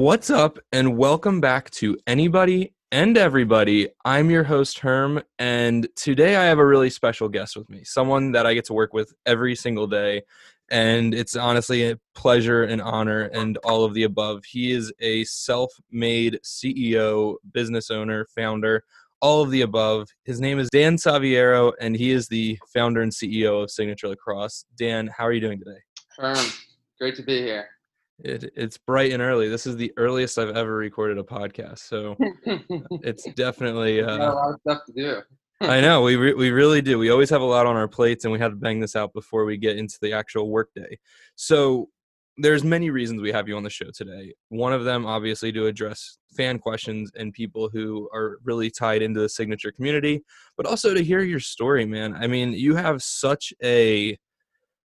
What's up, and welcome back to Anybody and Everybody. I'm your host, Herm, and today I have a really special guest with me, someone that I get to work with every single day. And it's honestly a pleasure and honor and all of the above. He is a self made CEO, business owner, founder, all of the above. His name is Dan Soviero, and he is the founder and CEO of Signature Lacrosse. Dan, how are you doing today? Herm, great to be here. It, it's bright and early. This is the earliest I've ever recorded a podcast, so it's definitely uh, a lot of stuff to do. I know we re- we really do. We always have a lot on our plates, and we have to bang this out before we get into the actual workday. So there's many reasons we have you on the show today. One of them, obviously, to address fan questions and people who are really tied into the signature community, but also to hear your story, man. I mean, you have such a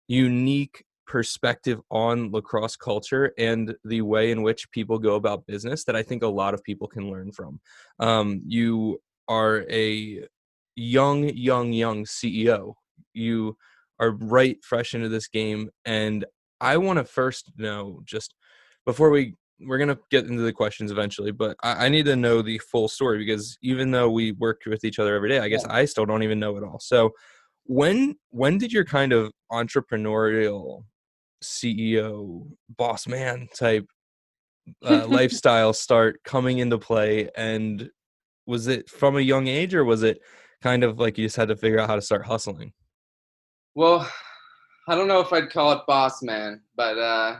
unique perspective on lacrosse culture and the way in which people go about business that I think a lot of people can learn from. Um, you are a young, young, young CEO. You are right fresh into this game. And I want to first know just before we we're gonna get into the questions eventually, but I, I, need to know the full story because even though we work with each other every day, I guess yeah. I still don't even know it all. So when when did your kind of entrepreneurial CEO, boss man type uh, lifestyle start coming into play? And was it from a young age, or was it kind of like you just had to figure out how to start hustling? Well, I don't know if I'd call it boss man, but uh,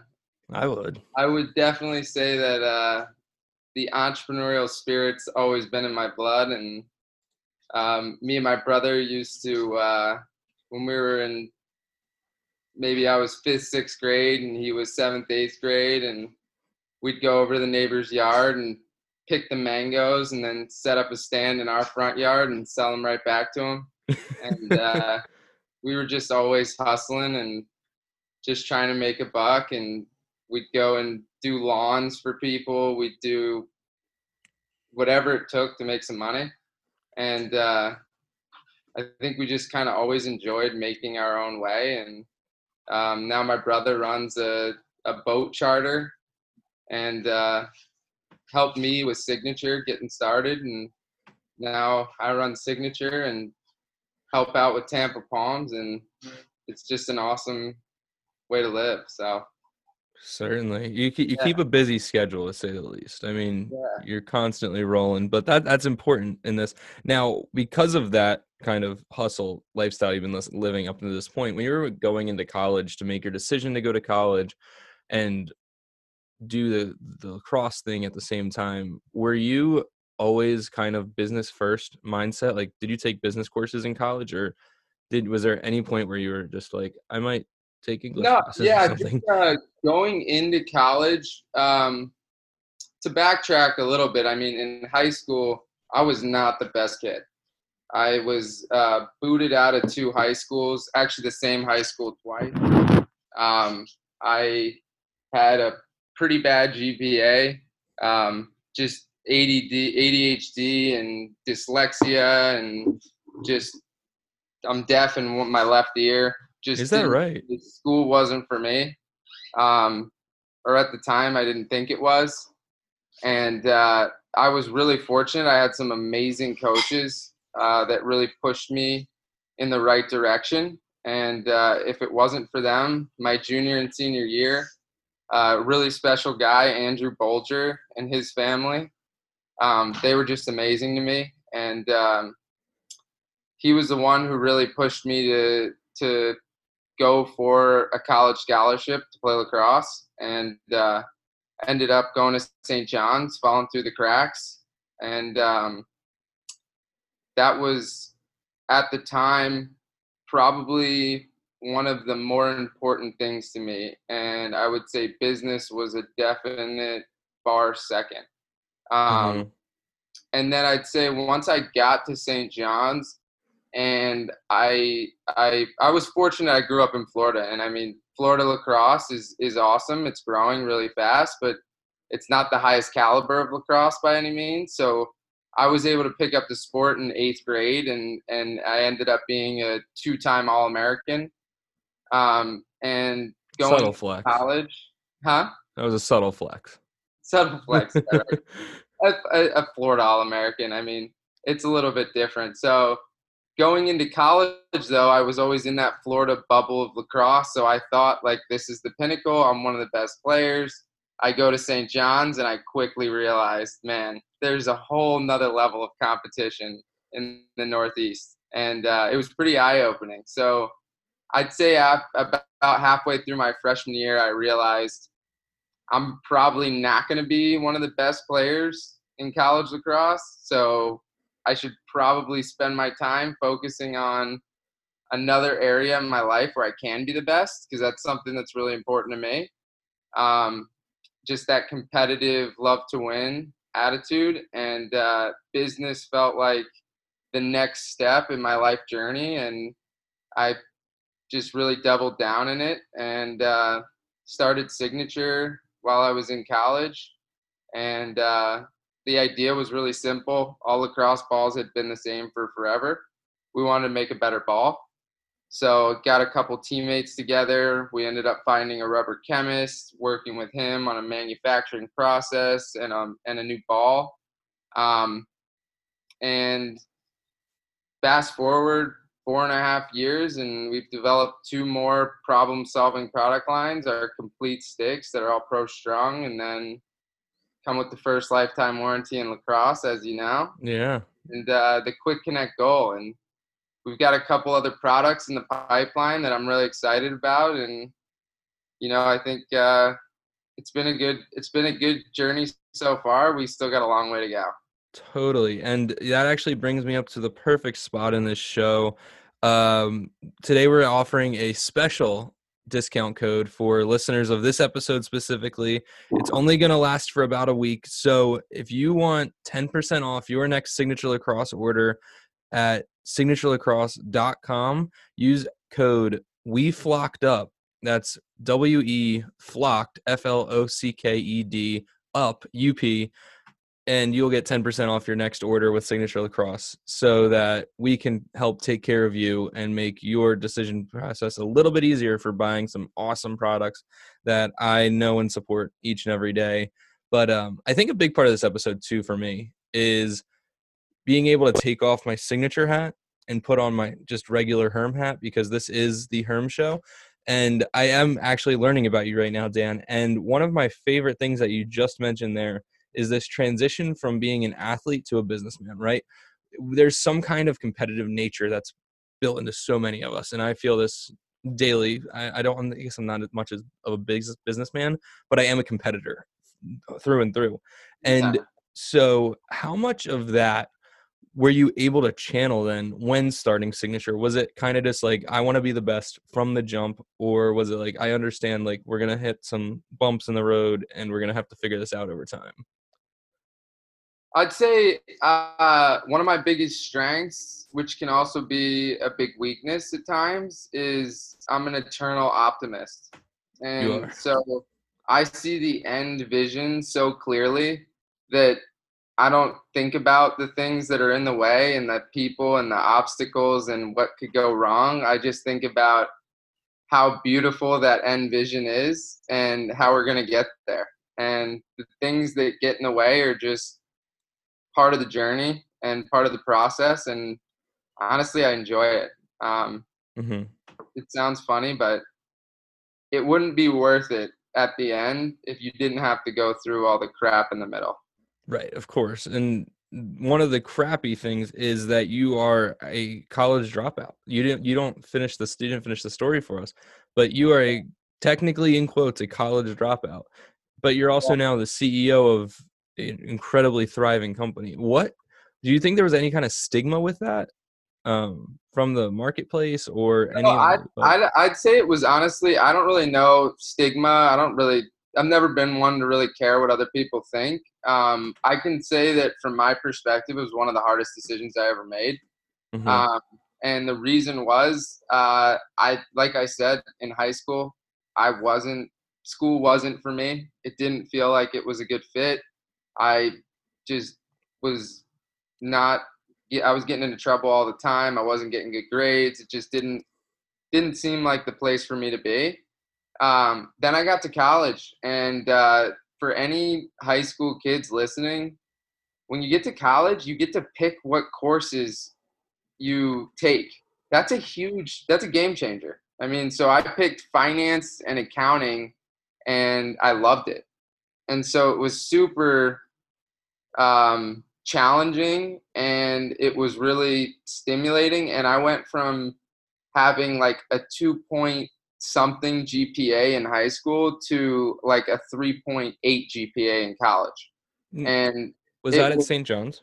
I would. I would definitely say that uh, the entrepreneurial spirit's always been in my blood, and um, me and my brother used to uh, when we were in maybe I was fifth, sixth grade, and he was seventh, eighth grade, and we'd go over to the neighbor's yard and pick the mangoes, and then set up a stand in our front yard and sell them right back to him. and uh, we were just always hustling and just trying to make a buck. And we'd go and do lawns for people. We'd do whatever it took to make some money. And uh, I think we just kind of always enjoyed making our own way. And um, now my brother runs a, a boat charter and uh, helped me with Signature getting started. And now I run Signature and help out with Tampa Palms. And it's just an awesome way to live. So certainly you keep, you yeah. keep a busy schedule to say the least. I mean, yeah. you're constantly rolling, but that that's important in this. Now, because of that, kind of hustle lifestyle you've been living up to this point when you were going into college to make your decision to go to college and do the the lacrosse thing at the same time were you always kind of business first mindset? Like did you take business courses in college or did was there any point where you were just like i might take english no yeah just, uh, going into college um to backtrack a little bit i mean in high school i was not the best kid I was uh, booted out of two high schools, actually the same high school twice. Um, I had a pretty bad GPA, um, just ADD, ADHD, and dyslexia, and just I'm deaf in my left ear. Just is that right? School wasn't for me, um, or at the time I didn't think it was, and uh, I was really fortunate. I had some amazing coaches uh, that really pushed me in the right direction. And uh, if it wasn't for them, my junior and senior year, uh, really special guy, Andrew Bolger, and his family, um, they were just amazing to me. And um, he was the one who really pushed me to to go for a college scholarship to play lacrosse, and uh, ended up going to St. John's, falling through the cracks, and um, that was at the time probably one of the more important things to me. And I would say business was a definite far second. Um, mm-hmm. And then I'd say once I got to St. John's, and I I I was fortunate. I grew up in Florida, and I mean Florida lacrosse is is awesome. It's growing really fast, but it's not the highest caliber of lacrosse by any means. So I was able to pick up the sport in eighth grade, and and I ended up being a two-time All-American. Um, and going subtle to flex. college, huh? That was a subtle flex. subtle flex. a, a, Florida All American. I mean, it's a little bit different. So going into college, though, I was always in that Florida bubble of lacrosse. So I thought like this is the pinnacle. I'm one of the best players. I go to St. John's and I quickly realized, man, there's a whole nother level of competition in the Northeast. And uh, it was pretty eye opening. So I'd say about halfway through my freshman year, I realized I'm probably not going to be one of the best players in college lacrosse. So I should probably spend my time focusing on another area in my life where I can be the best because that's something that's really important to me. Um, just that competitive, love to win attitude, and uh, business felt like the next step in my life journey, and I just really doubled down in it and uh, started Signature while I was in college. And uh, the idea was really simple. All lacrosse balls had been the same for forever. We wanted to make a better ball. So got a couple teammates together. We ended up finding a rubber chemist, working with him on a manufacturing process and um and a new ball. Um, and fast forward four and a half years, and we've developed two more problem-solving product lines: our complete sticks that are all pro strong, and then come with the first lifetime warranty in lacrosse, as you know. Yeah. And uh, the quick connect goal and we've got a couple other products in the pipeline that I'm really excited about, and you know, I think uh, it's been a good it's been a good journey so far. We still got a long way to go. Totally, and that actually brings me up to the perfect spot in this show. Um, today we're offering a special discount code for listeners of this episode specifically. It's only going to last for about a week. So if you want 10% off your next signature lacrosse order at signaturelacrosse.com. Use code we flocked up. That's W E flocked F L O C K E D up U P and you'll get 10% off your next order with Signature Lacrosse so that we can help take care of you and make your decision process a little bit easier for buying some awesome products that I know and support each and every day. But um, I think a big part of this episode, too, for me is being able to take off my signature hat and put on my just regular Herm hat because this is the Herm show. And I am actually learning about you right now, Dan. And one of my favorite things that you just mentioned there is this transition from being an athlete to a businessman, right? There's some kind of competitive nature that's built into so many of us. And I feel this daily. I, I don't, I guess I'm not as much as of a business businessman, but I am a competitor through and through. And yeah. so, how much of that were you able to channel then when starting signature? Was it kind of just like i want to be the best from the jump or was it like i understand like we're gonna hit some bumps in the road and we're gonna have to figure this out over time i'd say uh, one of my biggest strengths which can also be a big weakness at times is i'm an eternal optimist. And so i see the end vision so clearly that I don't think about the things that are in the way and the people and the obstacles and what could go wrong. I just think about how beautiful that end vision is and how we're going to get there. And the things that get in the way are just part of the journey and part of the process. And honestly, I enjoy it. Um, mm-hmm. It sounds funny, but it wouldn't be worth it at the end if you didn't have to go through all the crap in the middle. Right, of course. And one of the crappy things is that you are a college dropout. You didn't you don't finish the you didn't finish the story for us, but you are a technically in quotes a college dropout. But you're also now the CEO of an incredibly thriving company. What do you think there was any kind of stigma with that um, from the marketplace or any? No, I'd, I'd, I'd say it was honestly. I don't really know stigma. I don't really I've never been one to really care what other people think. Um, I can say that from my perspective, it was one of the hardest decisions I ever made. Mm-hmm. Um, and the reason was, uh, I like I said in high school, I wasn't school wasn't for me. It didn't feel like it was a good fit. I just was not. I was getting into trouble all the time. I wasn't getting good grades. It just didn't didn't seem like the place for me to be. Um, then I got to college, and uh, for any high school kids listening, when you get to college, you get to pick what courses you take. That's a huge, that's a game changer. I mean, so I picked finance and accounting and I loved it. And so it was super um, challenging and it was really stimulating. And I went from having like a two point something GPA in high school to like a 3.8 GPA in college. Mm. And Was that at St. John's?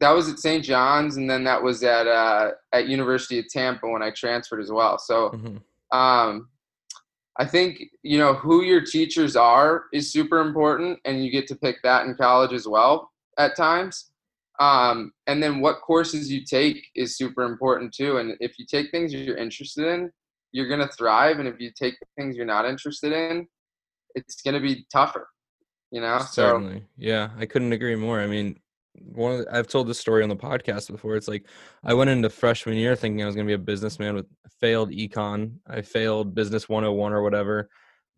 that was at St. John's, and then that was at uh, at University of Tampa when I transferred as well. So Mhm. um, I think you know who your teachers are is super important, and you get to pick that in college as well at times. Um, and then what courses you take is super important too. And if you take things you're interested in, you're gonna thrive. And if you take things you're not interested in, it's gonna be tougher. You know. So Certainly. Yeah, I couldn't agree more. I mean, one of the, I've told this story on the podcast before. It's like I went into freshman year thinking I was going to be a businessman with failed econ. I failed business 101 or whatever.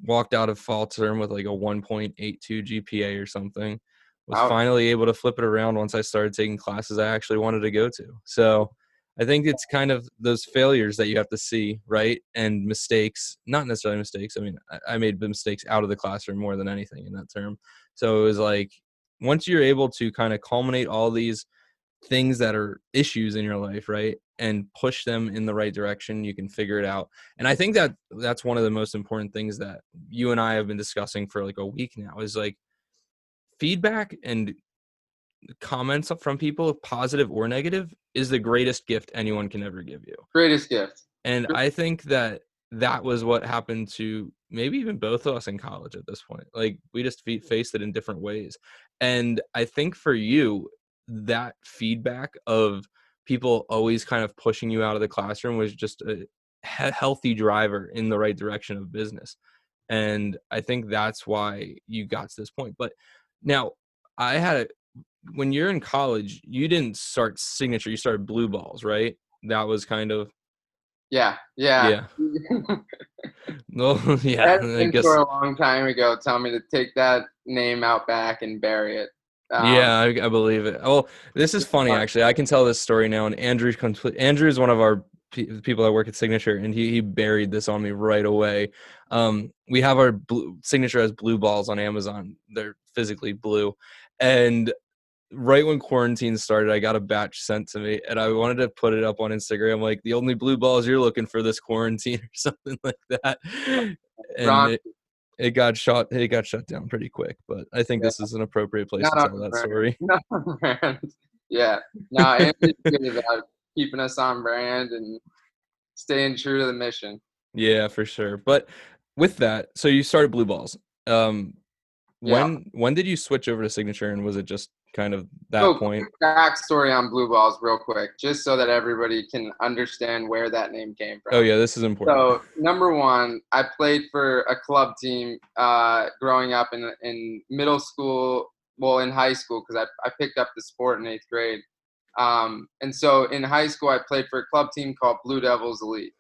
Walked out of fall term with like a 1.82 GPA or something. Was Wow. finally able to flip it around once I started taking classes I actually wanted to go to. So, I think it's kind of those failures that you have to see, right? And mistakes, not necessarily mistakes. I mean, I, made mistakes out of the classroom more than anything in that term. So it was like once you're able to kind of culminate all these things that are issues in your life, right? And push them in the right direction, you can figure it out. And I think that that's one of the most important things that you and I have been discussing for like a week now is like feedback and comments from people, positive or negative, is the greatest gift anyone can ever give you. greatest gift. And I think that that was what happened to maybe even both of us in college at this point. Like we just fe- mm. faced it in different ways. And I think for you, that feedback of people always kind of pushing you out of the classroom was just a he- healthy driver in the right direction of business. And I think that's why you got to this point. But now I had a, when you're in college, you didn't start signature, you started blue balls, right? That was kind of Yeah, yeah. yeah. No, yeah. I guess. for a long time ago tell me to take that name out back and bury it. Um, yeah, I, I believe it. Oh, this is funny actually. I can tell this story now. And Andrew, complete, Andrew is one of our pe- people that work at Signature, and he he buried this on me right away. Um, we have our blue, Signature as blue balls on Amazon. They're physically blue, and right when quarantine started, I got a batch sent to me, and I wanted to put it up on Instagram, like the only blue balls you're looking for this quarantine or something like that. And it, it got shot. It got shut down pretty quick, but I think Yeah. this is an appropriate place Not to tell that brand. story. No, man. yeah. No, good about keeping us on brand and staying true to the mission. Yeah, for sure. But with that, so you started Blue Balls. Um, Yeah. when when did you switch over to Signature, and was it just kind of that So, point? Backstory on Blue Balls, real quick, just so that everybody can understand where that name came from. Oh yeah, this is important. So number one, I played for a club team uh, growing up in in middle school, well in high school because I, I picked up the sport in eighth grade. Um, and so in high school, I played for a club team called Blue Devils Elite.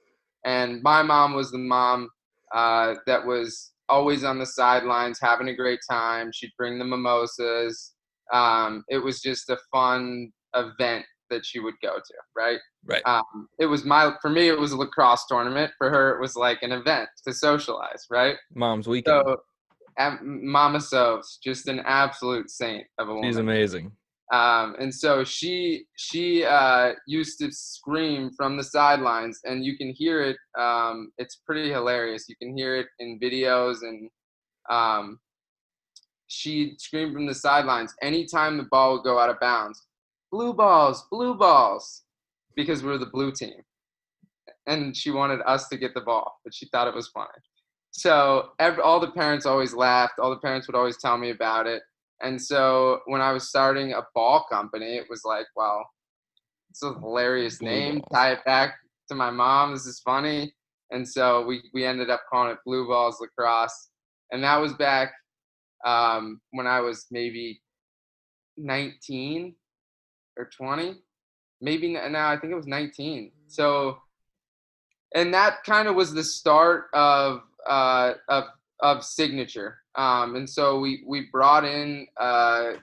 And my mom was the mom uh, that was always on the sidelines having a great time. She'd bring the mimosas. Um, it was just a fun event that she would go to, right? Right. Um, it was my for me it was a lacrosse tournament. For her it was like an event to socialize, right? Mom's weekend. So, Mama Soves, just an absolute saint of a woman She's amazing. um, and so she she uh, used to scream from the sidelines, and you can hear it. Um, it's pretty hilarious. You can hear it in videos, and um, she'd scream from the sidelines anytime the ball would go out of bounds. Blue balls, blue balls, because we're the blue team, and she wanted us to get the ball, but she thought it was funny. So ev all the parents always laughed. All the parents would always tell me about it. And so when I was starting a ball company, it was like, well, it's a hilarious Blue name. Balls. Tie it back to my mom. This is funny. And so we, we ended up calling it Blue Balls Lacrosse. And that was back um, when I was maybe 19 or 20. Maybe now I think it was 19. So, and that kind of was the start of uh, of of signature Um, and so we we brought in a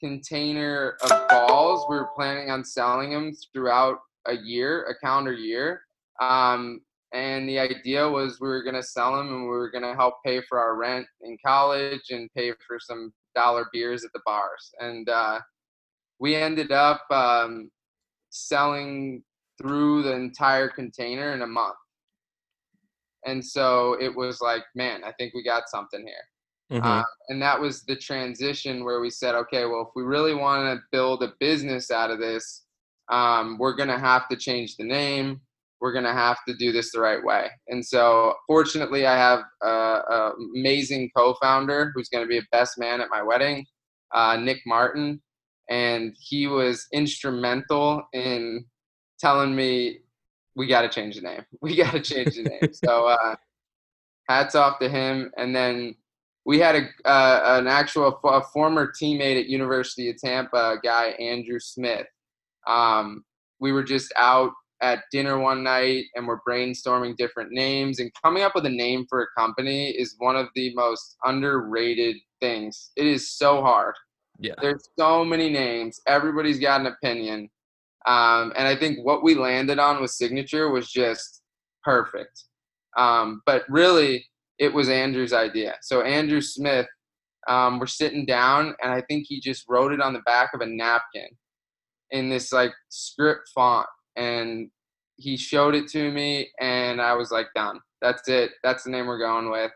container of balls. We were planning on selling them throughout a year, a calendar year. Um, and the idea was we were going to sell them and we were going to help pay for our rent in college and pay for some dollar beers at the bars. And uh, we ended up um, selling through the entire container in a month. And so it was like, man, I think we got something here. Mhm. Uh, and that was the transition where we said, okay, well, if we really want to build a business out of this, um, we're going to have to change the name. We're going to have to do this the right way. And so, fortunately, I have an amazing co founder who's going to be a best man at my wedding, uh, Nick Martin. And he was instrumental in telling me, we got to change the name. We got to change the name. so, uh, hats off to him. And then we had a uh, an actual former teammate at University of Tampa, guy Andrew Smith. Um, we were just out at dinner one night and we're brainstorming different names and coming up with a name for a company is one of the most underrated things. It is so hard. Yeah. There's so many names. Everybody's got an opinion. Um, and I think what we landed on with signature was just perfect. Um, but really, it was Andrew's idea. So Andrew Smith, um, we're sitting down, and I think he just wrote it on the back of a napkin in this like script font, and he showed it to me, and I was like, done. That's it. That's the name we're going with.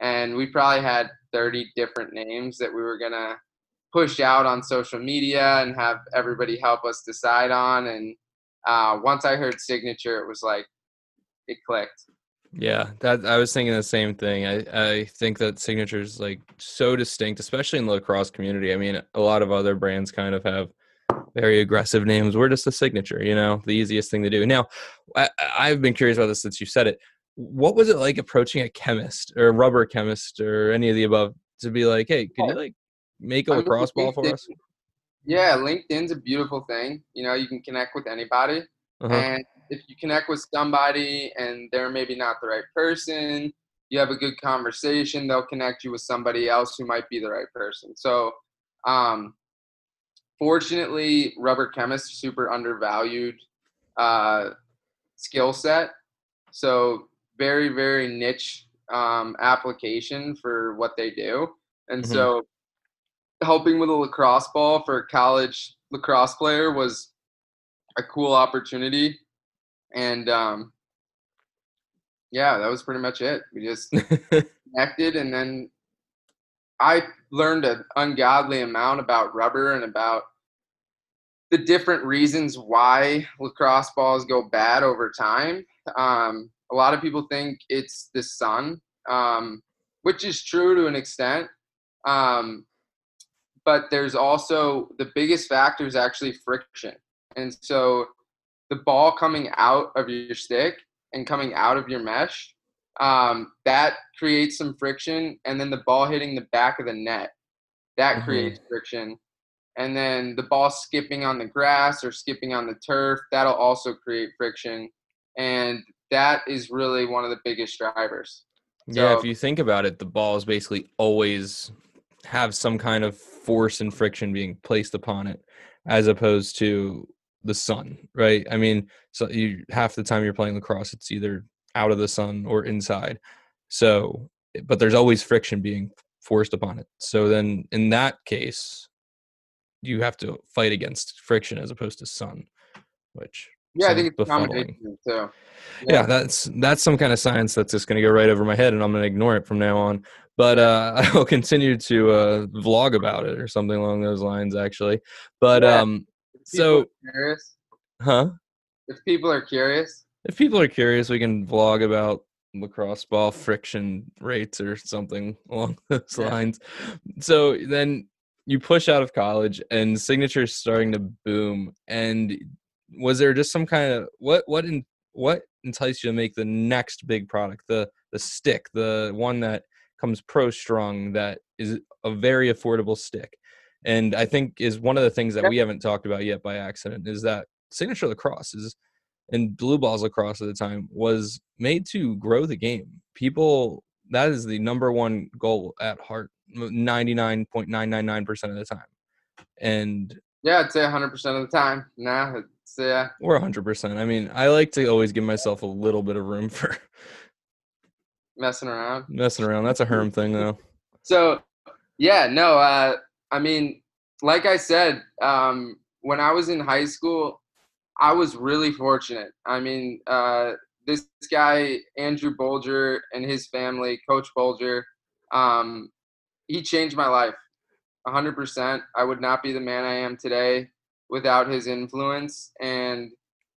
And we probably had 30 different names that we were gonna push out on social media and have everybody help us decide on. And uh, once I heard signature, it was like it clicked. Yeah, that I was thinking the same thing. I I think that signature is like so distinct, especially in the lacrosse community. I mean, a lot of other brands kind of have very aggressive names. We're just a signature, you know, the easiest thing to do. Now, I, I've been curious about this since you said it. What was it like approaching a chemist or a rubber chemist or any of the above to be like, hey, could you like make a I mean, lacrosse ball for us? Yeah, LinkedIn's a beautiful thing. You know, you can connect with anybody. Uh-huh. And if you connect with somebody and they're maybe not the right person, you have a good conversation, they'll connect you with somebody else who might be the right person. So, um, fortunately, rubber chemists super undervalued uh, skill set. So, very, very niche um, application for what they do. And Mhm. so, helping with a lacrosse ball for a college lacrosse player was a cool opportunity and um yeah that was pretty much it we just connected and then i learned an ungodly amount about rubber and about the different reasons why lacrosse balls go bad over time. Um, a lot of people think it's the sun um, which is true to an extent um, but there's also the biggest factor is actually friction. And so the ball coming out of your stick and coming out of your mesh, um, that creates some friction. And then the ball hitting the back of the net, that Mhm. creates friction. And then the ball skipping on the grass or skipping on the turf, that'll also create friction. And that is really one of the biggest drivers. Yeah, if you think about it, the balls basically always have some kind of force and friction being placed upon it, as opposed to the sun, right? I mean, so you half the time you're playing lacrosse, it's either out of the sun or inside. So, but there's always friction being forced upon it. So then, in that case, you have to fight against friction as opposed to sun, which Yeah, I think it's combination too. yeah, that's that's some kind of science that's just going to go right over my head and i'm going to ignore it from now on but uh i'll continue to uh vlog about it or something along those lines actually but Yeah. um If so curious, huh if people are curious, if people are curious we can vlog about lacrosse ball friction rates or something along those Yeah. lines. So then you push out of college and signature is starting to boom and was there just some kind of what what in what enticed you to make the next big product the the stick the one that comes pro strong that is a very affordable stick? And i think is one of the things that we haven't talked about yet by accident is that signature lacrosse is and blue balls lacrosse at the time was made to grow the game. People that is the number one goal at heart 99.999% of the time. And yeah i'd say 100% of the time. Nah it's yeah. Or 100% i mean i like to always give myself a little bit of room for messing around. Messing around. That's a herm thing though. So yeah no uh i mean like i said um when i was in high school i was really fortunate i mean uh this guy Andrew Bolger and his family, Coach Bolger, um, he changed my life 100%. I would not be the man I am today without his influence, and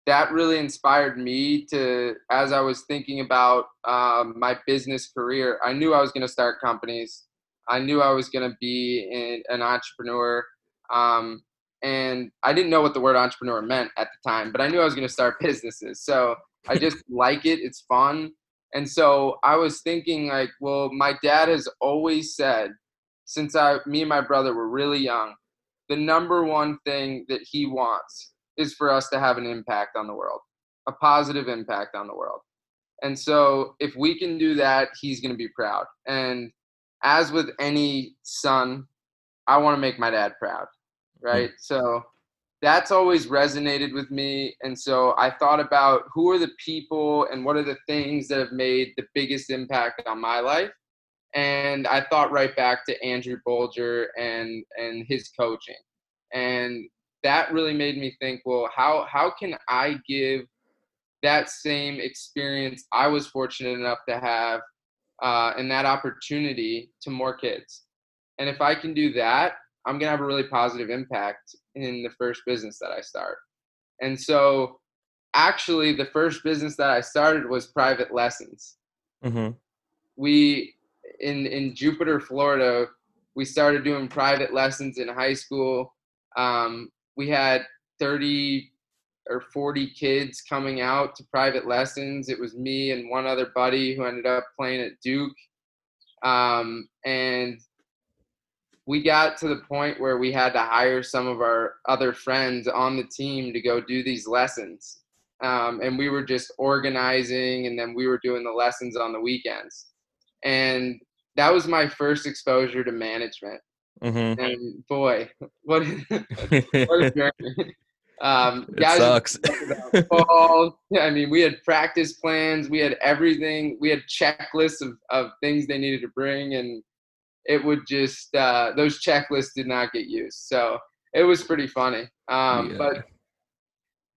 that really inspired me to, as I was thinking about um, my business career. I knew I was going to start companies. I knew I was going to be an entrepreneur. Um, and I didn't know what the word entrepreneur meant at the time, but I knew I was going to start businesses. So I just like it. It's fun. And so I was thinking like, well, my dad has always said since I me and my brother were really young, the number one thing that he wants is for us to have an impact on the world, a positive impact on the world. And so if we can do that, he's going to be proud. And as with any son, I want to make my dad proud, right? So that's always resonated with me. And so I thought about who are the people and what are the things that have made the biggest impact on my life. And I thought right back to Andrew Bolger and and his coaching. And that really made me think, well, how how can I give that same experience I was fortunate enough to have uh, and that opportunity to more kids? And if I can do that, I'm gonna have a really positive impact in the first business that I start. And so, actually, the first business that I started was private lessons. Mm-hmm. We in in Jupiter, Florida, we started doing private lessons in high school. Um, we had 30 or 40 kids coming out to private lessons. It was me and one other buddy who ended up playing at Duke. Um, and we got to the point where we had to hire some of our other friends on the team to go do these lessons. Um, and we were just organizing and then we were doing the lessons on the weekends. And that was my first exposure to management. Mm-hmm. And boy, what, what a journey. Um, it guys sucks. Ball. I mean, we had practice plans, we had everything, we had checklists of, of things they needed to bring. And it would just uh, those checklists did not get used. So it was pretty funny. Um, yeah. But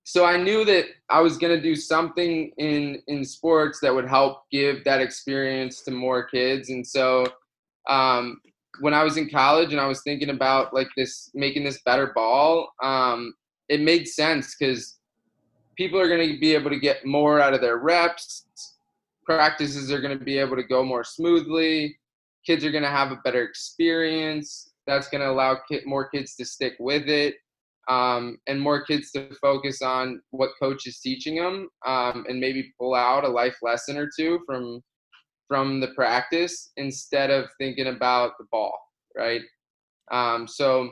so I knew that I was going to do something in in sports that would help give that experience to more kids. And so um, when I was in college and I was thinking about like this making this better ball, um, it made sense because people are going to be able to get more out of their reps. Practices are going to be able to go more smoothly kids are going to have a better experience. That's going to allow more kids to stick with it um, and more kids to focus on what coach is teaching them um, and maybe pull out a life lesson or two from from the practice instead of thinking about the ball, right? Um, so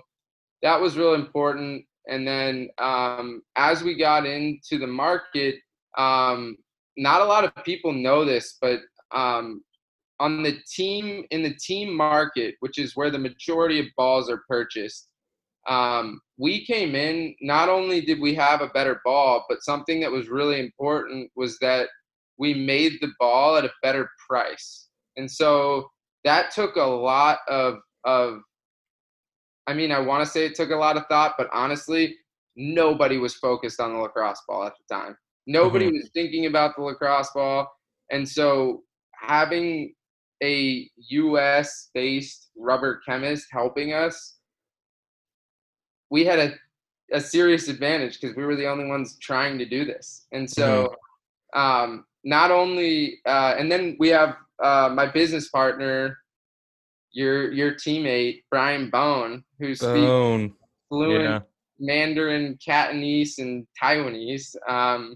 that was real important. And then um, as we got into the market, um, not a lot of people know this, but um, on the team in the team market, which is where the majority of balls are purchased, um, we came in. Not only did we have a better ball, but something that was really important was that we made the ball at a better price, and so that took a lot of of. I mean, I want to say it took a lot of thought, but honestly, nobody was focused on the lacrosse ball at the time. Nobody mm-hmm. was thinking about the lacrosse ball, and so having a US based rubber chemist helping us, we had a, a serious advantage because we were the only ones trying to do this. And so, mm-hmm. um, not only, uh, and then we have uh, my business partner, your your teammate Brian Bone, who Bone. speaks fluent yeah. Mandarin, Cantonese, and Taiwanese. Um,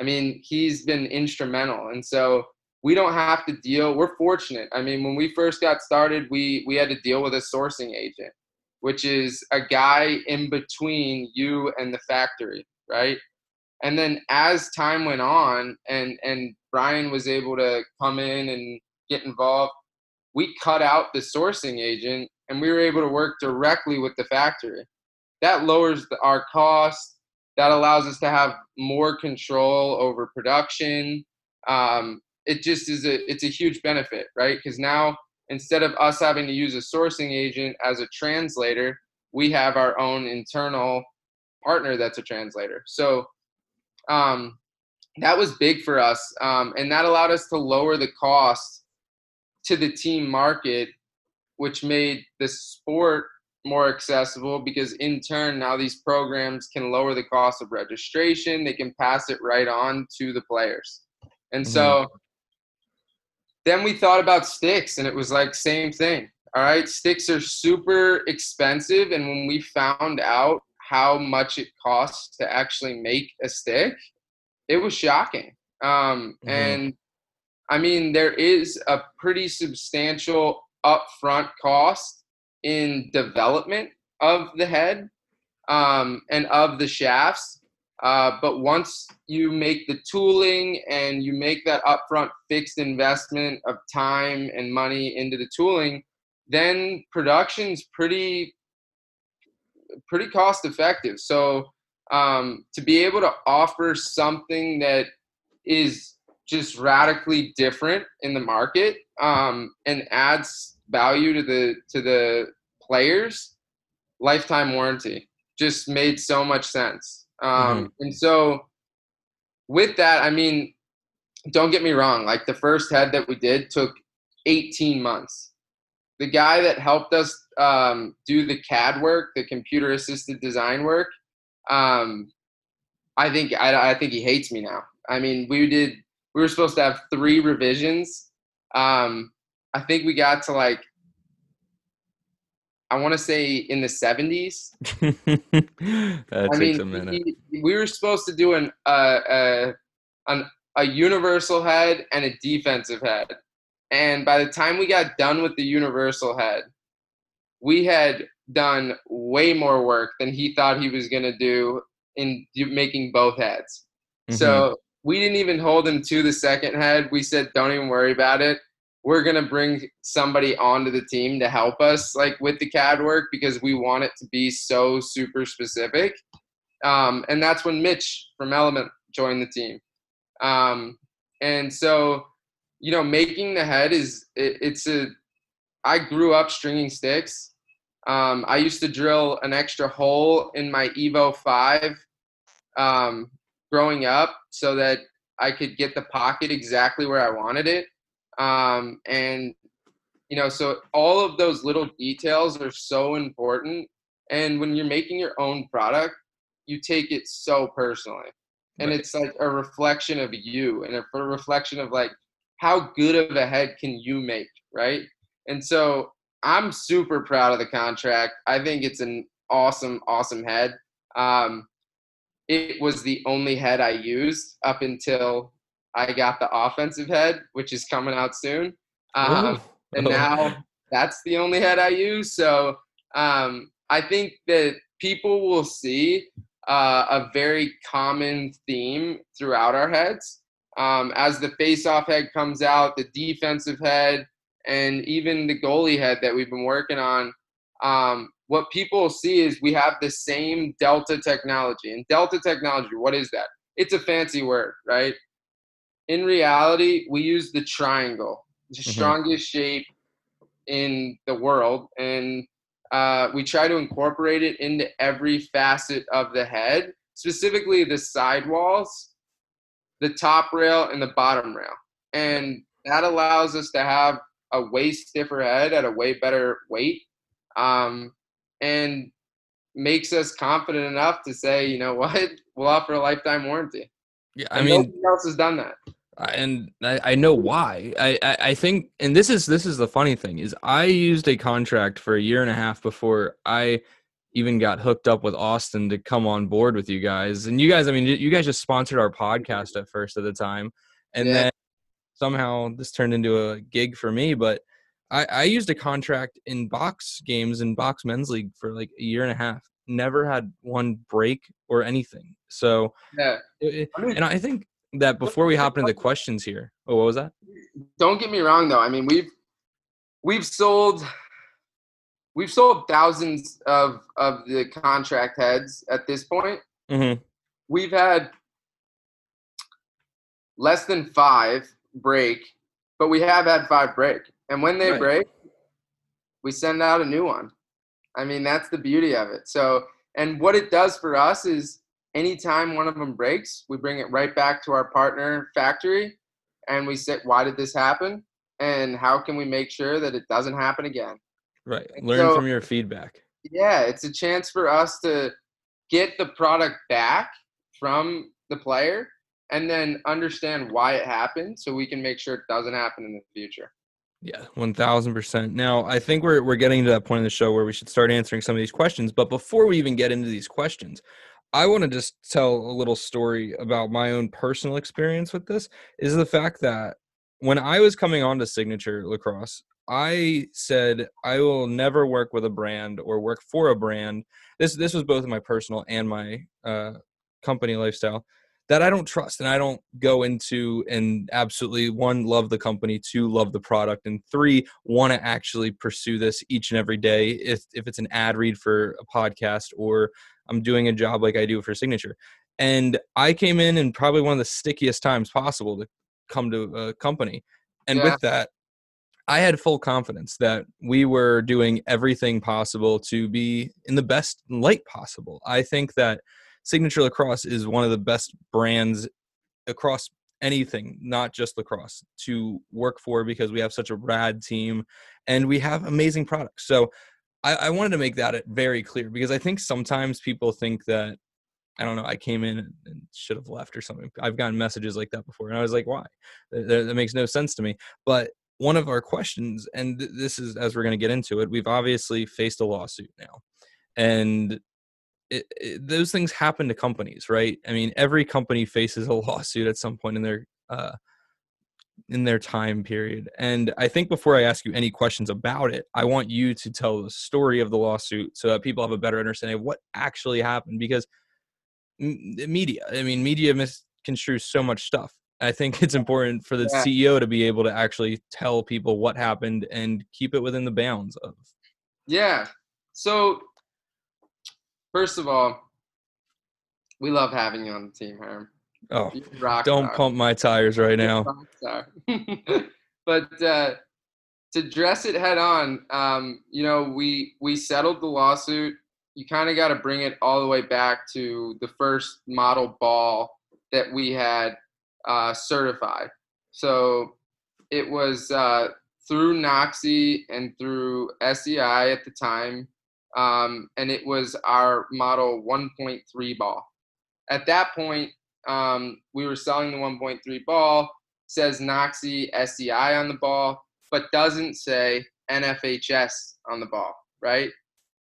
I mean, he's been instrumental, and so we don't have to deal. We're fortunate. I mean, when we first got started, we we had to deal with a sourcing agent, which is a guy in between you and the factory, right? And then as time went on, and and Brian was able to come in and get involved, we cut out the sourcing agent and we were able to work directly with the factory. That lowers the, our cost. That allows us to have more control over production. Um, it just is a it's a huge benefit, right? Because now instead of us having to use a sourcing agent as a translator, we have our own internal partner that's a translator. So um, that was big for us, um, and that allowed us to lower the cost to the team market, which made the sport more accessible because in turn now these programs can lower the cost of registration they can pass it right on to the players and mm-hmm. so then we thought about sticks and it was like same thing all right sticks are super expensive and when we found out how much it costs to actually make a stick it was shocking um, mm-hmm. and i mean there is a pretty substantial upfront cost in development of the head um, and of the shafts uh, but once you make the tooling and you make that upfront fixed investment of time and money into the tooling, then production's pretty pretty cost effective. So um, to be able to offer something that is just radically different in the market um, and adds value to the to the players, lifetime warranty just made so much sense. Um, mm-hmm. And so, with that, I mean, don't get me wrong. Like the first head that we did took 18 months. The guy that helped us um, do the CAD work, the computer assisted design work, um, I think I, I, think he hates me now. I mean, we did. We were supposed to have three revisions. Um, I think we got to like I want to say in the 70s. that I takes mean, a minute. We, we were supposed to do an, uh, uh, an, a universal head and a defensive head. And by the time we got done with the universal head, we had done way more work than he thought he was going to do in making both heads. Mm-hmm. So we didn't even hold him to the second head. We said, don't even worry about it we're going to bring somebody onto the team to help us like with the CAD work because we want it to be so super specific. Um, and that's when Mitch from Element joined the team. Um, and so, you know, making the head is it, it's a. I grew up stringing sticks. Um, I used to drill an extra hole in my Evo Five um, growing up so that I could get the pocket exactly where I wanted it. Um, and you know, so all of those little details are so important. And when you're making your own product, you take it so personally. And right. it's like a reflection of you and a, reflection of like how good of a head can you make, right? And so I'm super proud of the contract. I think it's an awesome, awesome head. Um, it was the only head I used up until I got the offensive head, which is coming out soon. Um, and now that's the only head I use. So um, I think that people will see uh, a very common theme throughout our heads. Um, as the face-off head comes out, the defensive head, and even the goalie head that we've been working on, um, what people see is we have the same Delta technology. And Delta technology, what is that? It's a fancy word, right? In reality, we use the triangle, the mm-hmm. strongest shape in the world, and uh, we try to incorporate it into every facet of the head, specifically the side walls, the top rail, and the bottom rail. And that allows us to have a way stiffer head at a way better weight, um, and makes us confident enough to say, you know what, we'll offer a lifetime warranty. Yeah, I and mean, nobody else has done that. And I, I know why. I, I, I think, and this is this is the funny thing is I used a contract for a year and a half before I even got hooked up with Austin to come on board with you guys. And you guys, I mean, you guys just sponsored our podcast at first at the time, and yeah. then somehow this turned into a gig for me. But I, I used a contract in box games in box men's league for like a year and a half. Never had one break or anything. So, yeah. It, and I think that before we hop into the questions here. Oh, what was that? Don't get me wrong though. I mean, we've we've sold we've sold thousands of of the contract heads at this point. Mm-hmm. We've had less than five break, but we have had five break. And when they Right. break, we send out a new one. I mean, that's the beauty of it. So, and what it does for us is anytime one of them breaks, we bring it right back to our partner factory and we sit, why did this happen? And how can we make sure that it doesn't happen again? Right. And Learn so- from your feedback. Yeah, it's a chance for us to get the product back from the player and then understand why it happened so we can make sure it doesn't happen in the future. Yeah, one thousand percent. Now, I think we're we're getting to that point in the show where we should start answering some of these questions. But before we even get into these questions, I want to just tell a little story about my own personal experience with this. Is the fact that when I was coming on to Signature Lacrosse, I said I will never work with a brand or work for a brand. This this was both my personal and my uh, company lifestyle that I don't trust and I don't go into and absolutely one love the company, two love the product, and three want to actually pursue this each and every day. If if it's an ad read for a podcast or I'm doing a job like I do for Signature, and I came in in probably one of the stickiest times possible to come to a company, and Yeah. with that. I had full confidence that we were doing everything possible to be in the best light possible. I think that Signature Lacrosse is one of the best brands across anything, not just lacrosse, to work for because we have such a rad team and we have amazing products. So I, I wanted to make that very clear because I think sometimes people think that I don't know. I came in and should have left or something. I've gotten messages like that before, and I was like, "Why? That, that- that makes no sense to me." But one of our questions, and this is as we're going to get into it, we've obviously faced a lawsuit now, and it, it, those things happen to companies, right? I mean, every company faces a lawsuit at some point in their uh, in their time period. And I think before I ask you any questions about it, I want you to tell the story of the lawsuit so that people have a better understanding of what actually happened. Because m- media, I mean, media misconstrues so much stuff. I think it's important for the Yeah. CEO to be able to actually tell people what happened and keep it within the bounds of. Yeah. So, first of all, we love having you on the team, Herm. Oh, don't star. pump my tires right now. but uh, to dress it head on, um, you know, we we settled the lawsuit. You kind of got to bring it all the way back to the first model ball that we had uh, certified. So it was uh, through NOCSAE and through SEI at the time, um, and it was our model 1.3 ball. At that point, um, we were selling the 1.3 ball. Says NOCSAE SEI on the ball, but doesn't say NFHS on the ball, right?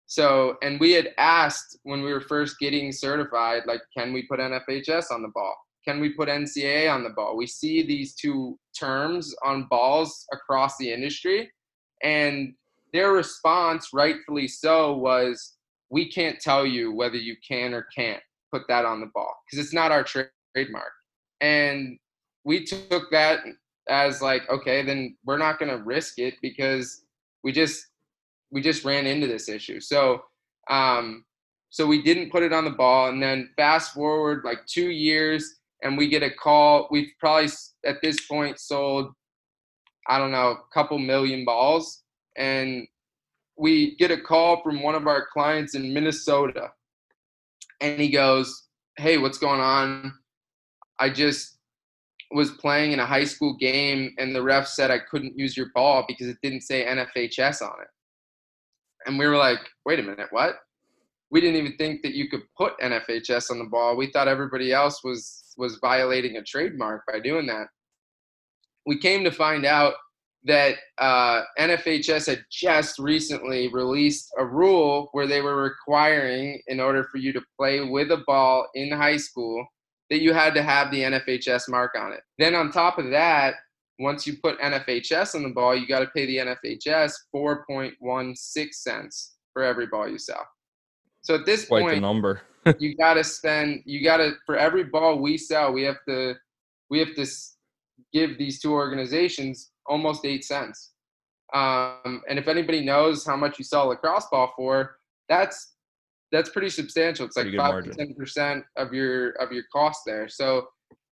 So, and we had asked when we were first getting certified, like, can we put NFHS on the ball? Can we put NCAA on the ball? We see these two terms on balls across the industry, and their response, rightfully so, was, "We can't tell you whether you can or can't put that on the ball because it's not our tra- trademark." And we took that as like, okay, then we're not going to risk it because we just we just ran into this issue. So, um, so we didn't put it on the ball, and then fast forward like two years, and we get a call. We've probably at this point sold, I don't know, a couple million balls, and we get a call from one of our clients in Minnesota, and he goes, "Hey, what's going on? I just was playing in a high school game, and the ref said I couldn't use your ball because it didn't say NFHS on it." And we were like, "Wait a minute, what?" We didn't even think that you could put NFHS on the ball. We thought everybody else was was violating a trademark by doing that. We came to find out that uh, NFHS had just recently released a rule where they were requiring, in order for you to play with a ball in high school, that you had to have the NFHS mark on it. Then on top of that, once you put NFHS on the ball, you got to pay the NFHS 4.16 cents for every ball you sell. So at this Quite the point, number. you got to spend, you got to, for every ball we sell, we have to we have to give these two organizations almost eight cents. Um, and if anybody knows how much you sell a lacrosse ball for, that's that's pretty substantial. It's like five to ten percent of your of your cost there. So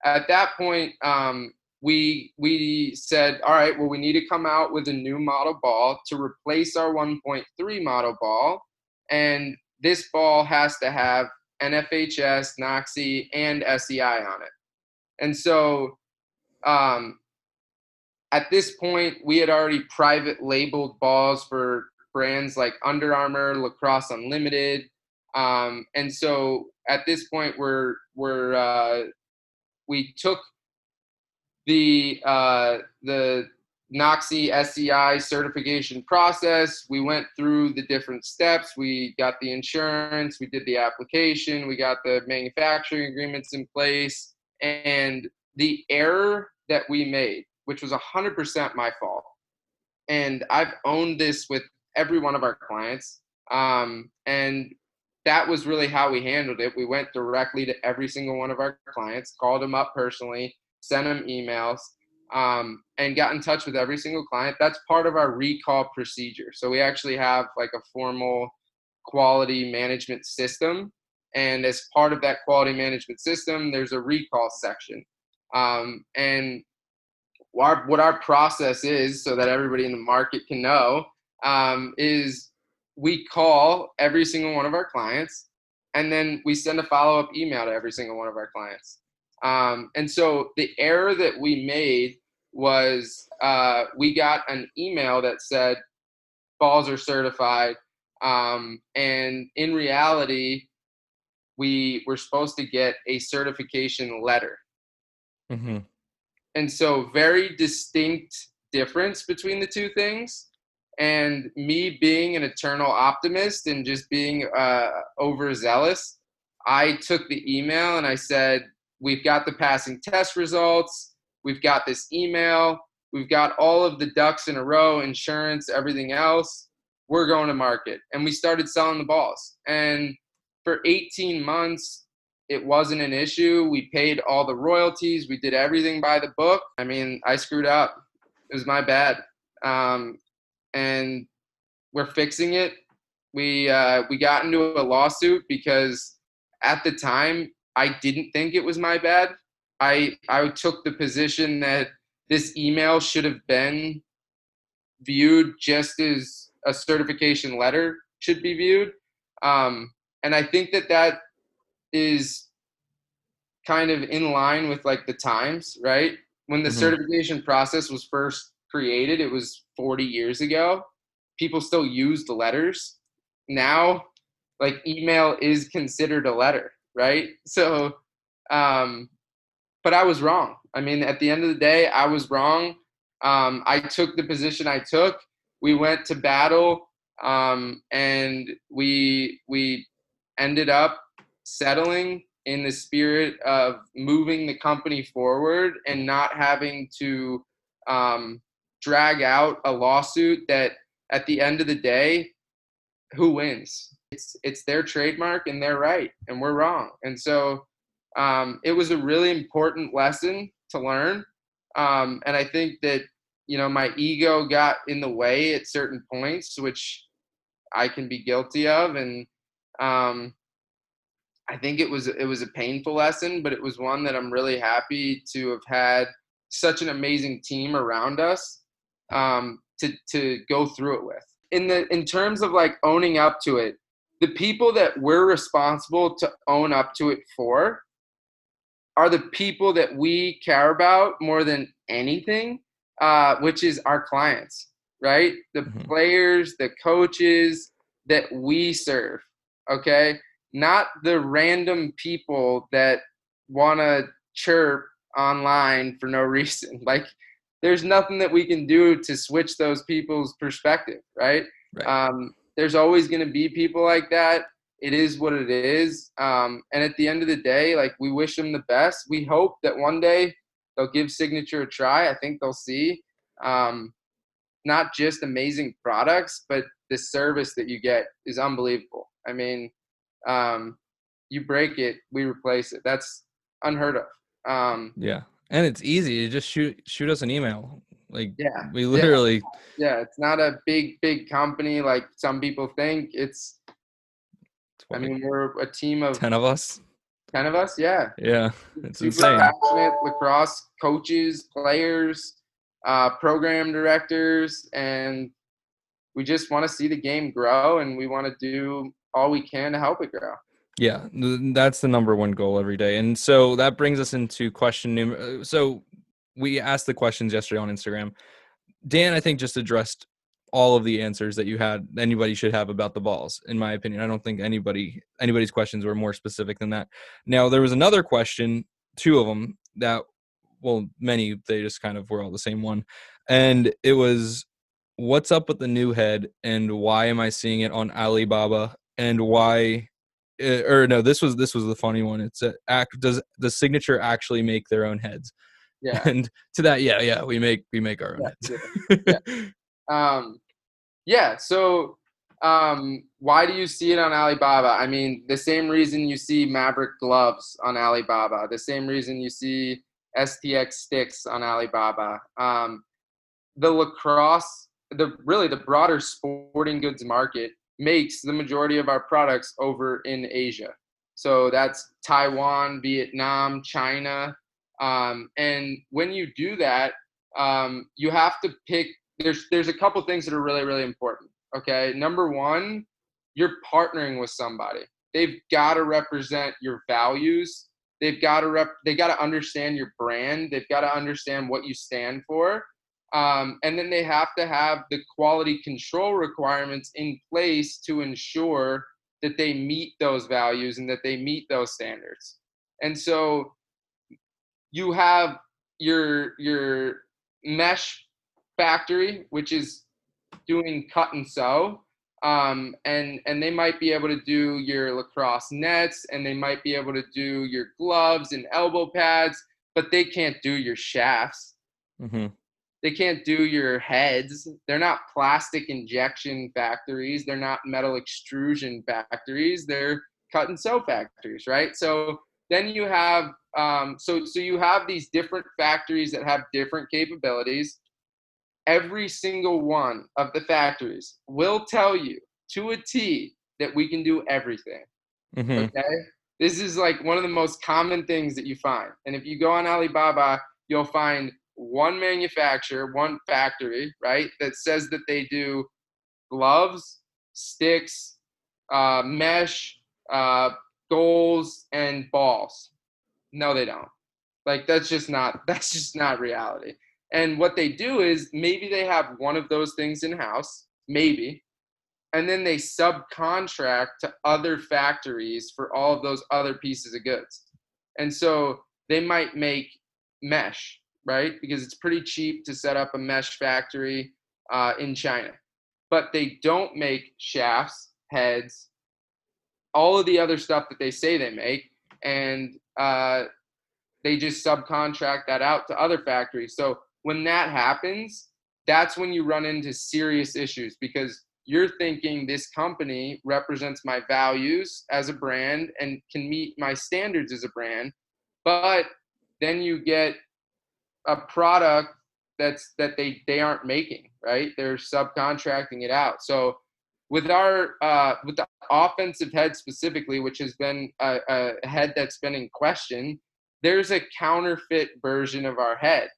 at that point, um, we we said, all right, well, we need to come out with a new model ball to replace our 1.3 model ball, and this ball has to have NFHS, NOCSAE, and SEI on it. And so um, at this point, we had already private labeled balls for brands like Under Armour, Lacrosse Unlimited, um, and so at this point, we're we're uh, we took the uh, the NOCSAE SEI certification process. We went through the different steps. We got the insurance. We did the application. We got the manufacturing agreements in place. And the error that we made, which was 100% my fault, and I've owned this with every one of our clients. Um, and that was really how we handled it. We went directly to every single one of our clients, called them up personally, sent them emails, um, and got in touch with every single client. That's part of our recall procedure. So we actually have like a formal quality management system. And as part of that quality management system, there's a recall section. Um, and our, what our process is, so that everybody in the market can know, um, is we call every single one of our clients and then we send a follow-up email to every single one of our clients um, and so the error that we made was uh, we got an email that said balls are certified um, and in reality we were supposed to get a certification letter mm-hmm. And so very distinct difference between the two things and me being an eternal optimist and just being uh, overzealous, I took the email and I said, We've got the passing test results. We've got this email. We've got all of the ducks in a row, insurance, everything else. We're going to market. And we started selling the balls. And for 18 months, it wasn't an issue. We paid all the royalties. We did everything by the book. I mean, I screwed up. It was my bad. Um, and we're fixing it. We uh, we got into a lawsuit because at the time I didn't think it was my bad. I I took the position that this email should have been viewed just as a certification letter should be viewed, um, and I think that that is kind of in line with like the times, right? When the mm-hmm. certification process was first created, it was 40 years ago. People still used letters. Now, like email is considered a letter, right? So, um, but I was wrong. I mean, at the end of the day, I was wrong. Um, I took the position I took. We went to battle, um, and we we ended up settling in the spirit of moving the company forward and not having to um, drag out a lawsuit that at the end of the day who wins? It's it's their trademark and they're right and we're wrong. And so um, it was a really important lesson to learn um, and i think that you know my ego got in the way at certain points which i can be guilty of and um, i think it was it was a painful lesson but it was one that i'm really happy to have had such an amazing team around us um, to to go through it with. In the in terms of like owning up to it, the people that we're responsible to own up to it for are the people that we care about more than anything, uh, which is our clients, right? The mm-hmm. players, the coaches that we serve. Okay, not the random people that want to chirp online for no reason. Like there's nothing that we can do to switch those people's perspective, right? right. Um, there's always going to be people like that. It is what it is. Um, and at the end of the day, like we wish them the best. We hope that one day they'll give Signature a try. I think they'll see um, not just amazing products, but the service that you get is unbelievable. I mean, um, you break it, we replace it. That's unheard of. Um, yeah, And it's easy. You just shoot shoot us an email. Like Yeah, we literally Yeah, it's not a big, big company like some people think. It's, I mean, we're a team of ten of us. 10 of us. Yeah. Yeah, it's Super insane. passionate lacrosse coaches, players, uh, program directors, and we just want to see the game grow and we want to do all we can to help it grow. Yeah, that's the number one goal every day. And so that brings us into question number. Uh, so we asked the questions yesterday on Instagram. Dan, I think just addressed all of the answers that you had anybody should have about the balls in my opinion i don't think anybody anybody's questions were more specific than that now there was another question two of them that well many they just kind of were all the same one and it was what's up with the new head and why am i seeing it on alibaba and why uh, or no this was this was the funny one it's a, act does the signature actually make their own heads Yeah. and to that yeah yeah we make we make our own Yeah, heads Um, yeah. So, um, why do you see it on Alibaba? I mean, the same reason you see Maverik gloves on Alibaba, the same reason you see STX sticks on Alibaba. Um, the lacrosse, the really the broader sporting goods market makes the majority of our products over in Asia. So that's Taiwan, Vietnam, China, um, and when you do that, um, you have to pick there's there's a couple things that are really really important okay? Number one you're partnering with somebody. They've got to represent your values. They've got to rep they got to understand your brand. They've got to understand what you stand for um, and then they have to have the quality control requirements in place to ensure that they meet those values and that they meet those standards and so you have your your mesh factory, which is doing cut and sew. Um, and and they might be able to do your lacrosse nets, and they might be able to do your gloves and elbow pads, but they can't do your shafts. hmm They can't do your heads. They're not plastic injection factories. They're not metal extrusion factories. They're cut and sew factories, right? So then you have um, so so you have these different factories that have different capabilities every single one of the factories will tell you to a T that we can do everything. hmm Okay. This is like one of the most common things that you find. And if you go on Alibaba, you'll find one manufacturer, one factory, right, that says that they do gloves, sticks, uh, mesh, uh, goals, and balls. No, they don't. Like that's just not that's just not reality. And what they do is maybe they have one of those things in house, maybe, and then they subcontract to other factories for all of those other pieces of goods. And so they might make mesh, right? Because it's pretty cheap to set up a mesh factory uh, in China. But they don't make shafts, heads, all of the other stuff that they say they make. And uh, they just subcontract that out to other factories. So when that happens, that's when you run into serious issues because you're thinking this company represents my values as a brand and can meet my standards as a brand, but then you get a product that's that they they aren't making, right? They're subcontracting it out. So with our uh, with the offensive head specifically, which has been a, a head that's been in question, there's a counterfeit version of our head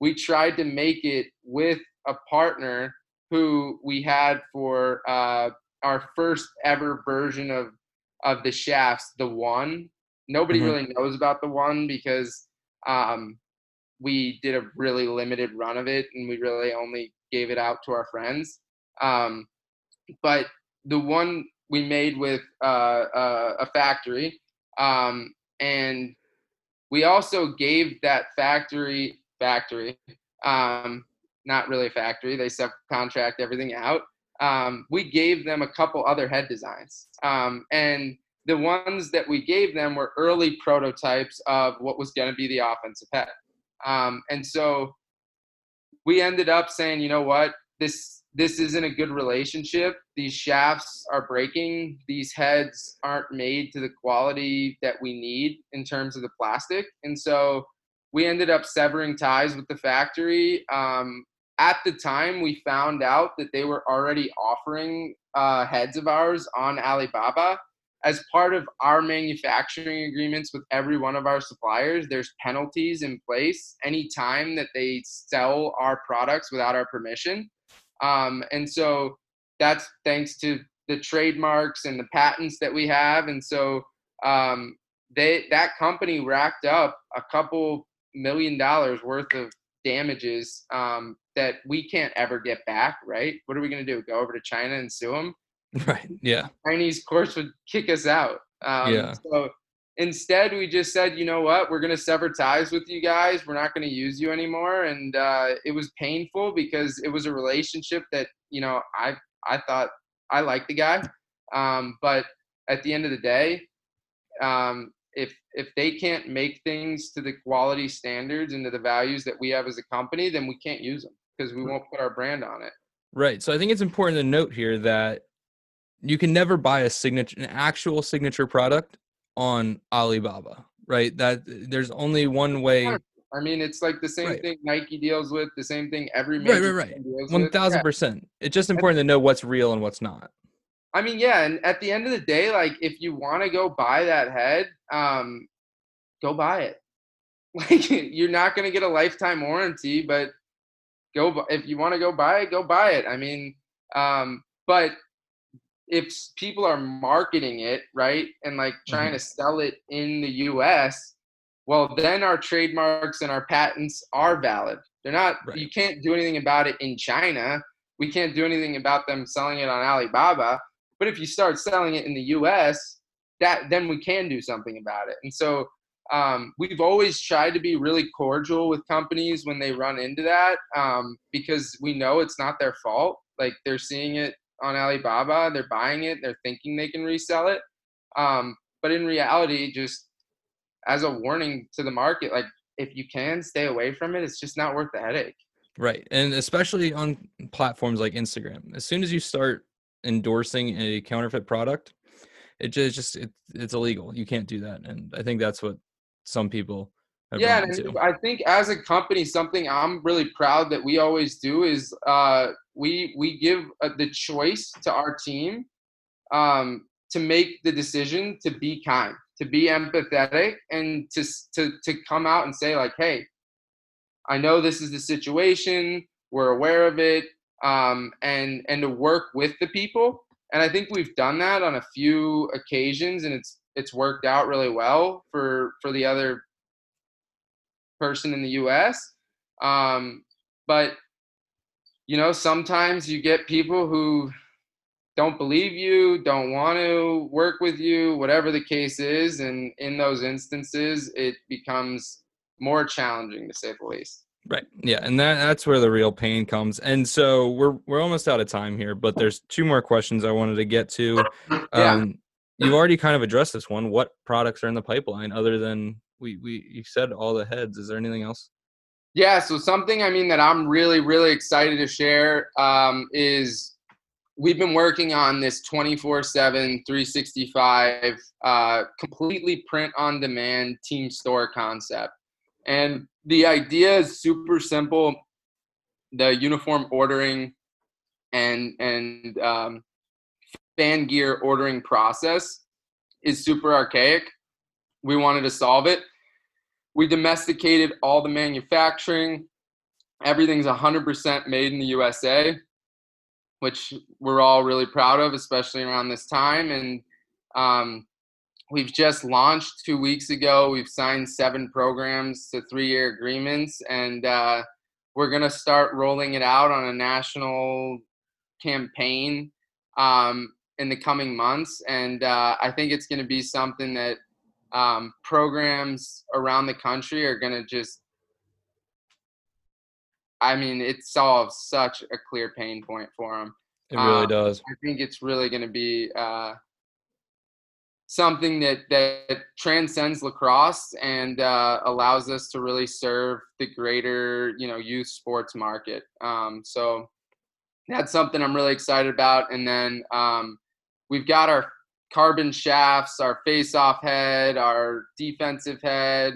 we tried to make it with a partner who we had for uh, our first ever version of of the shafts, the one. Nobody Mhm. really knows about the one because um, we did a really limited run of it and we really only gave it out to our friends. Um, but the one we made with uh, uh, a factory, um, and we also gave that factory factory, um, not really a factory. They subcontract everything out. Um, we gave them a couple other head designs, um, and the ones that we gave them were early prototypes of what was going to be the offensive head. Um, and so we ended up saying, you know what, this this isn't a good relationship. These shafts are breaking. These heads aren't made to the quality that we need in terms of the plastic. And so we ended up severing ties with the factory. Um, at the time, we found out that they were already offering uh, heads of ours on Alibaba. As part of our manufacturing agreements with every one of our suppliers, there's penalties in place anytime that they sell our products without our permission. Um, and so that's thanks to the trademarks and the patents that we have. And so um, they that company racked up a couple million dollars worth of damages um, that we can't ever get back. Right? What are we going to do? Go over to China and sue them? Right. Yeah. Chinese course would kick us out. Um, Yeah. So instead, we just said, you know what? We're going to sever ties with you guys. We're not going to use you anymore. And uh, it was painful because it was a relationship that you know I I thought I liked the guy, um, but at the end of the day, um, if if they can't make things to the quality standards and to the values that we have as a company, then we can't use them because we won't put our brand on it. Right. So I think it's important to note here that you can never buy a signature, an actual signature product on Alibaba. Right. That there's only one way. I mean, it's like the same Right. thing Nike deals with, the same thing every Right, major right, right. brand deals One with. One thousand percent. It's just important to know what's real and what's not. I mean, yeah, and at the end of the day, like if you want to go buy that head, um, go buy it. Like you're not gonna get a lifetime warranty, but go if you want to go buy it, go buy it. I mean, um, but if people are marketing it right and like trying to sell it in the U.S., well, then our trademarks and our patents are valid. They're not. Right. You can't do anything about it in China. We can't do anything about them selling it on Alibaba. But if you start selling it in the U.S., that then we can do something about it. And so um, we've always tried to be really cordial with companies when they run into that um, because we know it's not their fault. Like they're seeing it on Alibaba, they're buying it, they're thinking they can resell it. Um, but in reality, just as a warning to the market, like if you can stay away from it, it's just not worth the headache. Right. And especially on platforms like Instagram. As soon as you start endorsing a counterfeit product, it just, just it's illegal. You can't do that. And I think that's what some people yeah, and. I think as a company, something I'm really proud that we always do is uh, we we give uh, the choice to our team um, to make the decision to be kind, to be empathetic, and to to to come out and say like, hey, I know this is the situation. We're aware of it, um, and and to work with the people. And I think we've done that on a few occasions, and it's it's worked out really well for for the other person in the U.S. Um, but you know, sometimes you get people who don't believe you, don't want to work with you, whatever the case is, and in those instances, it becomes more challenging to say the least. Right. Yeah, and that that's where the real pain comes. And so we're we're almost out of time here, but there's two more questions I wanted to get to. Yeah. Um you've already kind of addressed this one. What products are in the pipeline other than we we you said all the heads. Is there anything else? Yeah, so something I mean that I'm really, really excited to share um, is we've been working on this 24 7, 365, uh, completely print on demand team store concept. And the idea is super simple the uniform ordering and, and fan fan gear ordering process is super archaic. We wanted to solve it we domesticated all the manufacturing. Everything's 100% made in the USA, which we're all really proud of, especially around this time. And um, we've just launched two weeks ago. We've signed seven programs to three year agreements, and uh, we're going to start rolling it out on a national campaign um, in the coming months. And uh, I think it's going to be something that um, programs around the country are going to just i mean it solves such a clear pain point for them It really Um, does. i think it's really going to be uh, something that that transcends lacrosse and uh, allows us to really serve the greater you know youth sports market. Um, so that's something i'm really excited about. And then um, we've got our carbon shafts, our face-off head, our defensive head,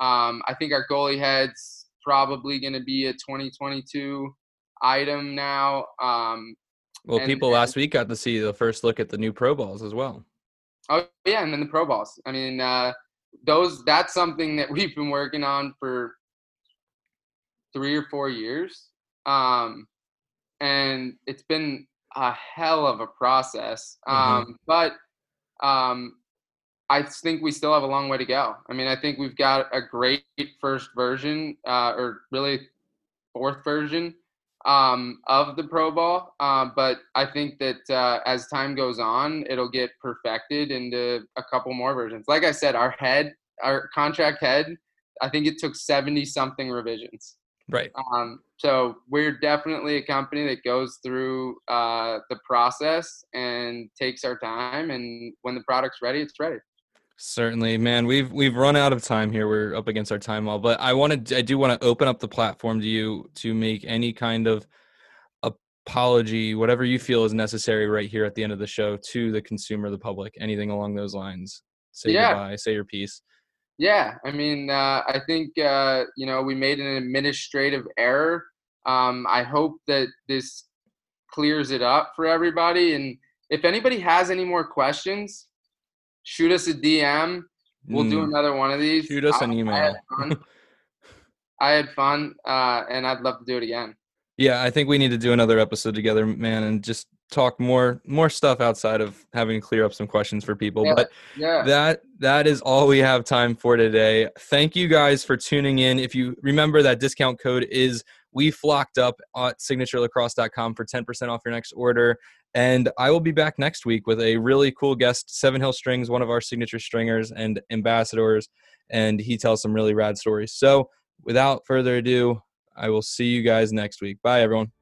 Um, I think our goalie head's probably going to be a 2022 item now. Um, Well, and- people last week got to see the first look at the new Pro Balls as well. Oh yeah, and then the pro balls. I mean, uh, those that's something that we've been working on for three or four years, um, and it's been a hell of a process. Mhm. Um, But um, I think we still have a long way to go. I mean, I think we've got a great first version, uh, or really fourth version um, of the Pro Ball. Uh, but I think that uh, as time goes on, it'll get perfected into a couple more versions. Like I said, our head, our contract head, I think it took 70 something revisions. Right. Um, so we're definitely a company that goes through uh, the process and takes our time. And when the product's ready, it's ready. Certainly, man. We've we've run out of time here. We're up against our time wall, but I wanted I do want to open up the platform to you to make any kind of apology, whatever you feel is necessary right here at the end of the show to the consumer, the public, anything along those lines. Say Yeah. goodbye, say your piece. Yeah, I mean, uh, I think uh, you know we made an administrative error. Um, I hope that this clears it up for everybody. And if anybody has any more questions, shoot us a DM. We'll do Mm, another one of these. Shoot us I- an I had email. fun. I had fun, uh, and I'd love to do it again. Yeah, I think we need to do another episode together, man, and just talk more more stuff outside of having to clear up some questions for people. Yeah. But Yeah. that that is all we have time for today. Thank you guys for tuning in. If you remember that discount code is we flocked up at signaturelacrosse.com for 10% off your next order. And I will be back next week with a really cool guest, Seven Hill Strings, one of our signature stringers and ambassadors, and he tells some really rad stories. So without further ado, I will see you guys next week. Bye everyone.